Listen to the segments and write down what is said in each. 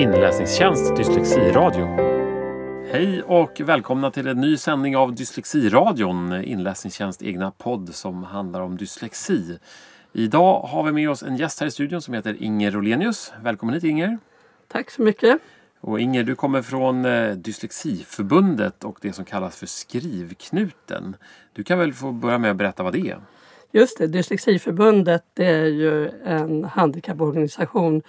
Inläsningstjänst Dyslexiradio. Hej och välkomna till en ny sändning av Dyslexiradion, Inläsningstjänst egna podd som handlar om dyslexi. Idag har vi med oss en gäst här i studion som heter Inger Rolenius. Välkommen hit Inger! Tack så mycket! Och Inger, du kommer från eh, Dyslexiförbundet och det som kallas för Skrivknuten. Du kan väl få börja med att berätta vad det är? Just det, Dyslexiförbundet det är ju en handikapporganisation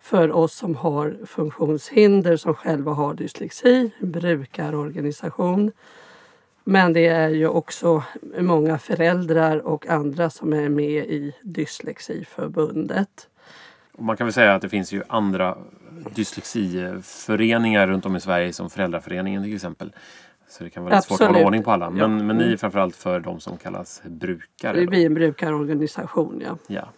för oss som har funktionshinder som själva har dyslexi, brukarorganisation. Men det är ju också många föräldrar och andra som är med i Dyslexiförbundet. Man kan väl säga att det finns ju andra dyslexiföreningar runt om i Sverige som Föräldraföreningen till exempel. Så det kan vara svårt att hålla ordning på alla. Men, ja. men ni är mm. framförallt för de som kallas brukare. Vi är en brukarorganisation, ja. ja.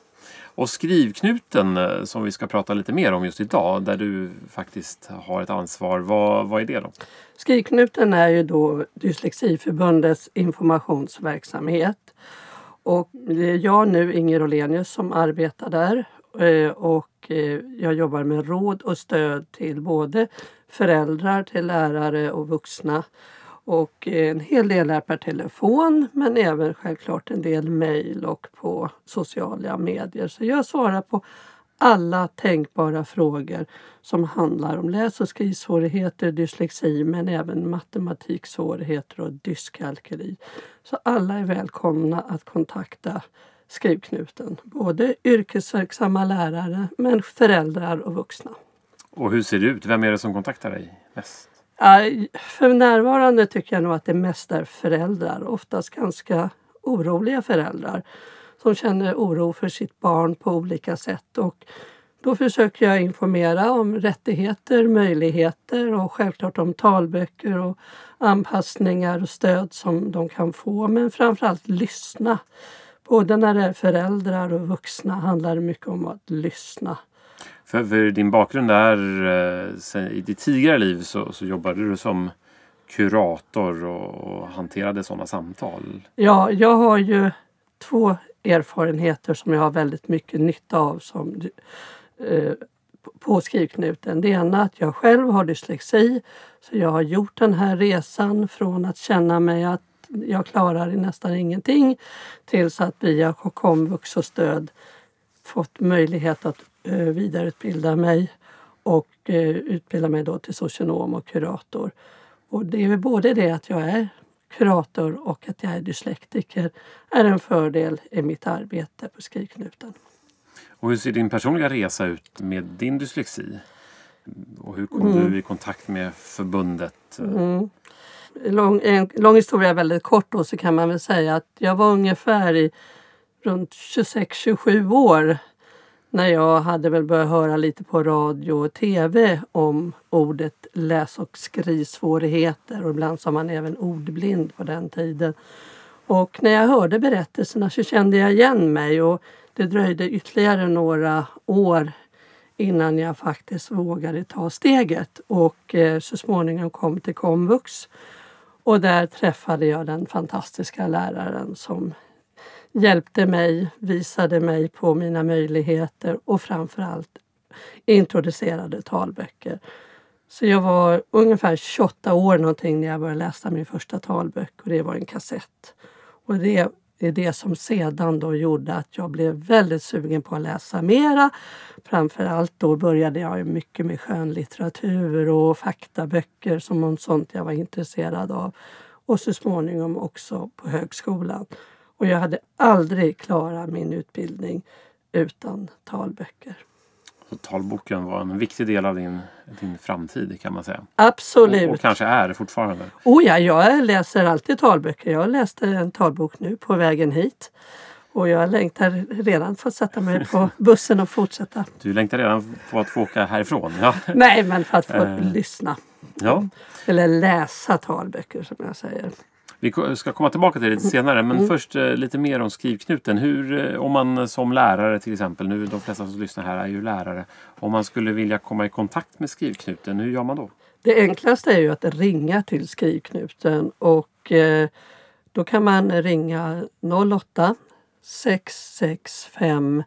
Och Skrivknuten eh, som vi ska prata lite mer om just idag där du faktiskt har ett ansvar. Vad, vad är det då? Skrivknuten är ju då Dyslexiförbundets informationsverksamhet. Och det är jag nu, Inger Olenius, som arbetar där. Eh, och eh, jag jobbar med råd och stöd till både föräldrar, till lärare och vuxna och en hel del är per telefon men även självklart en del mejl och på sociala medier. Så jag svarar på alla tänkbara frågor som handlar om läs och skrivsvårigheter, dyslexi men även matematiksvårigheter och dyskalkyli. Så alla är välkomna att kontakta Skrivknuten. Både yrkesverksamma lärare men föräldrar och vuxna. Och hur ser det ut? Vem är det som kontaktar dig mest? För närvarande tycker jag nog att det mest är föräldrar, oftast ganska oroliga föräldrar som känner oro för sitt barn på olika sätt. Och då försöker jag informera om rättigheter, möjligheter och självklart om talböcker och anpassningar och stöd som de kan få. Men framförallt lyssna. Både när det är föräldrar och vuxna handlar det mycket om att lyssna. För, för din bakgrund är, eh, sen, i ditt tidigare liv så, så jobbade du som kurator och, och hanterade sådana samtal. Ja, jag har ju två erfarenheter som jag har väldigt mycket nytta av som, eh, på skrivknuten. Det ena är att jag själv har dyslexi. Så jag har gjort den här resan från att känna mig att jag klarar nästan ingenting tills att via komvux och stöd fått möjlighet att vidareutbilda mig och eh, utbilda mig då till socionom och kurator. Och det är både det att jag är kurator och att jag är dyslektiker är en fördel i mitt arbete på Skrivknuten. Och hur ser din personliga resa ut med din dyslexi? Och hur kom mm. du i kontakt med förbundet? Mm. Lång, en lång historia väldigt kort då så kan man väl säga att jag var ungefär i runt 26-27 år när jag hade väl börjat höra lite på radio och tv om ordet läs och skrivsvårigheter och ibland sa man även ordblind på den tiden. Och när jag hörde berättelserna så kände jag igen mig och det dröjde ytterligare några år innan jag faktiskt vågade ta steget och eh, så småningom kom till komvux. Och där träffade jag den fantastiska läraren som hjälpte mig, visade mig på mina möjligheter och framförallt introducerade talböcker. Så jag var ungefär 28 år någonting när jag började läsa min första talbok och det var en kassett. Och det är det som sedan då gjorde att jag blev väldigt sugen på att läsa mera. Framförallt då började jag mycket med skönlitteratur och faktaböcker som sånt jag var intresserad av. Och så småningom också på högskolan. Och jag hade aldrig klarat min utbildning utan talböcker. Så talboken var en viktig del av din, din framtid kan man säga? Absolut. Och, och kanske är fortfarande? Oh ja, jag läser alltid talböcker. Jag läste en talbok nu på vägen hit. Och jag längtar redan för att sätta mig på bussen och fortsätta. Du längtar redan på att få åka härifrån? Ja. Nej, men för att få eh. lyssna. Ja. Eller läsa talböcker som jag säger. Vi ska komma tillbaka till det lite senare men mm. först eh, lite mer om skrivknuten. Hur, eh, om man som lärare till exempel, nu de flesta som lyssnar här är ju lärare. Om man skulle vilja komma i kontakt med skrivknuten, hur gör man då? Det enklaste är ju att ringa till skrivknuten och eh, då kan man ringa 08 665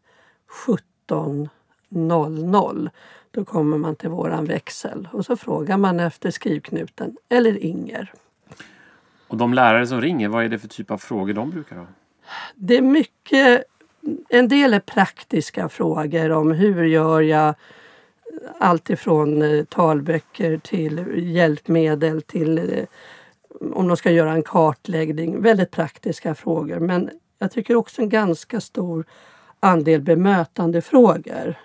17 00. Då kommer man till våran växel och så frågar man efter skrivknuten eller Inger. Och de lärare som ringer, vad är det för typ av frågor de brukar ha? Det är mycket, en del är praktiska frågor om hur gör jag allt ifrån eh, talböcker till hjälpmedel till eh, om de ska göra en kartläggning. Väldigt praktiska frågor men jag tycker också en ganska stor andel bemötandefrågor.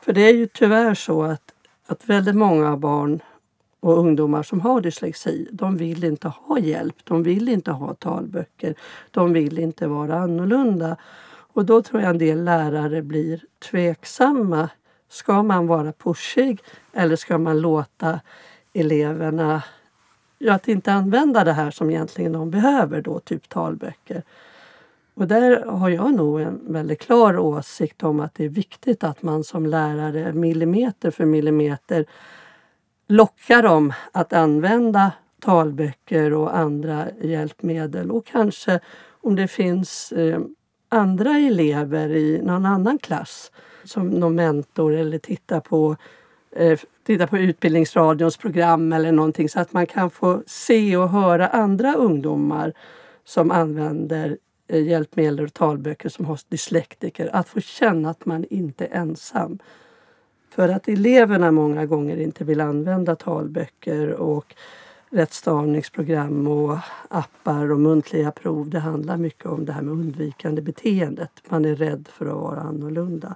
För det är ju tyvärr så att, att väldigt många barn och ungdomar som har dyslexi, de vill inte ha hjälp. De vill inte ha talböcker. De vill inte vara annorlunda. Och då tror jag en del lärare blir tveksamma. Ska man vara pushig eller ska man låta eleverna ja, att inte använda det här som egentligen de behöver då, typ talböcker. Och där har jag nog en väldigt klar åsikt om att det är viktigt att man som lärare millimeter för millimeter locka dem att använda talböcker och andra hjälpmedel och kanske om det finns eh, andra elever i någon annan klass som någon mentor eller titta på, eh, titta på Utbildningsradions program eller någonting så att man kan få se och höra andra ungdomar som använder eh, hjälpmedel och talböcker som har dyslektiker. Att få känna att man inte är ensam. För att eleverna många gånger inte vill använda talböcker och rättstavningsprogram och appar och muntliga prov. Det handlar mycket om det här med undvikande beteendet. Man är rädd för att vara annorlunda.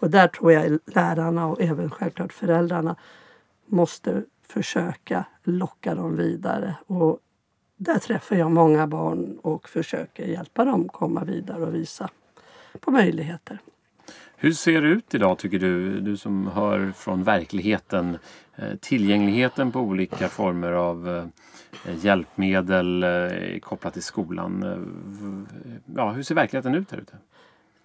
Och där tror jag lärarna och även självklart föräldrarna måste försöka locka dem vidare. Och där träffar jag många barn och försöker hjälpa dem komma vidare och visa på möjligheter. Hur ser det ut idag tycker du, du som hör från verkligheten? Eh, tillgängligheten på olika former av eh, hjälpmedel eh, kopplat till skolan. Ja, hur ser verkligheten ut här ute?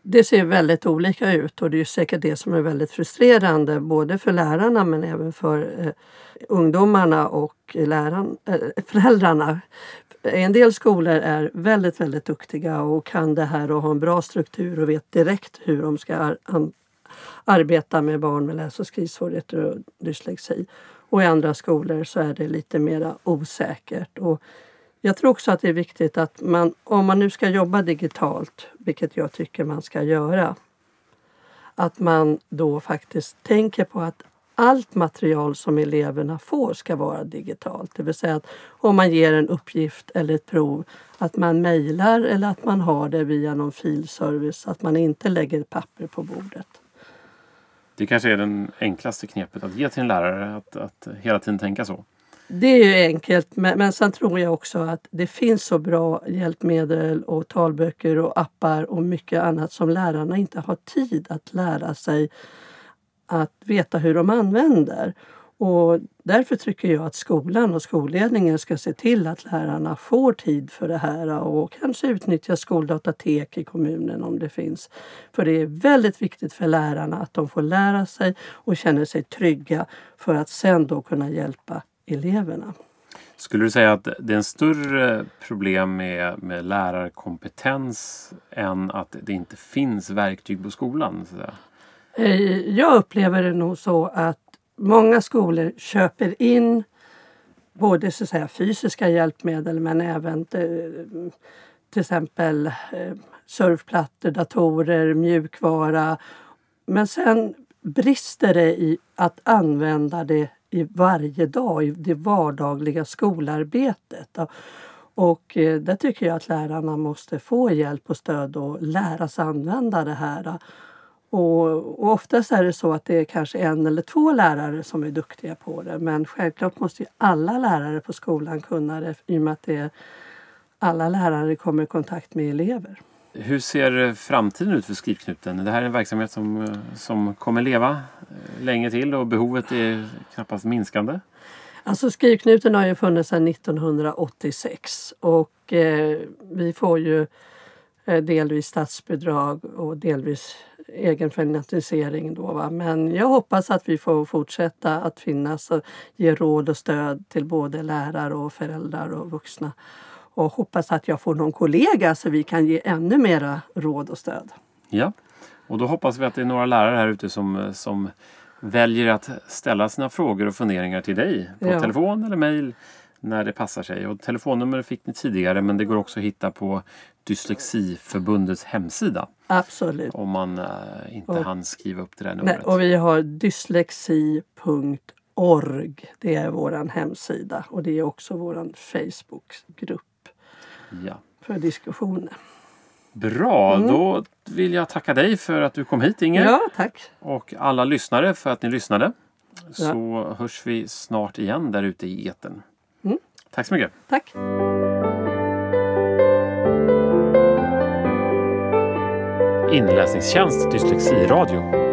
Det ser väldigt olika ut och det är säkert det som är väldigt frustrerande både för lärarna men även för eh, ungdomarna och läran, eh, föräldrarna. En del skolor är väldigt, väldigt duktiga och kan det här och har en bra struktur och vet direkt hur de ska ar arbeta med barn med läs och skrivsvårigheter och dyslexi. Och i andra skolor så är det lite mer osäkert. Och jag tror också att det är viktigt att man, om man nu ska jobba digitalt, vilket jag tycker man ska göra, att man då faktiskt tänker på att allt material som eleverna får ska vara digitalt. Det vill säga att om man ger en uppgift eller ett prov att man mejlar eller att man har det via någon filservice, att man inte lägger papper på bordet. Det kanske är det enklaste knepet att ge till en lärare, att, att hela tiden tänka så. Det är ju enkelt men, men sen tror jag också att det finns så bra hjälpmedel och talböcker och appar och mycket annat som lärarna inte har tid att lära sig att veta hur de använder. Och därför tycker jag att skolan och skolledningen ska se till att lärarna får tid för det här och kanske utnyttja skoldatatek i kommunen om det finns. För det är väldigt viktigt för lärarna att de får lära sig och känner sig trygga för att sen då kunna hjälpa eleverna. Skulle du säga att det är en större problem med, med lärarkompetens än att det inte finns verktyg på skolan? Eh, Jag upplever det nog så att många skolor köper in både så att säga, fysiska hjälpmedel men även till, till exempel eh, surfplattor, datorer, mjukvara. Men sen brister det i att använda det i varje dag, i det vardagliga skolarbetet. Och eh, där tycker jag att lärarna måste få hjälp och stöd och lära sig använda det här. Och, och oftast är det så att det är kanske en eller två lärare som är duktiga på det. Men självklart måste alla lärare på skolan kunna det i och med att det är, alla lärare kommer i kontakt med elever. Hur ser framtiden ut för Skrivknuten? Det här är en verksamhet som, eh, som kommer leva länge till och behovet är knappast minskande. Alltså Skrivknuten har ju funnits sedan 1986 och eh, vi får ju eh, delvis statsbidrag och delvis egen finansiering. Då, va? Men jag hoppas att vi får fortsätta att finnas och ge råd och stöd till både lärare och föräldrar och vuxna och hoppas att jag får någon kollega så vi kan ge ännu mera råd och stöd. Ja. Och då hoppas vi att det är några lärare här ute som, som väljer att ställa sina frågor och funderingar till dig på Ja. telefon eller mejl när det passar sig. Och telefonnummer fick ni tidigare men det går också att hitta på Dyslexiförbundets hemsida Absolut. om man eh, inte Och- hann skriva upp det där Nej, numret. och vi har dyslexi.org. Det är vår hemsida och det är också vår Facebookgrupp Ja. för diskussioner. Bra, då vill jag tacka dig för att du kom hit Inger. Ja, tack. Och alla lyssnare för att ni lyssnade. Så hörs vi snart igen där ute i etern. Mm. Tack så mycket. Tack. Inläsningstjänst Dyslexiradio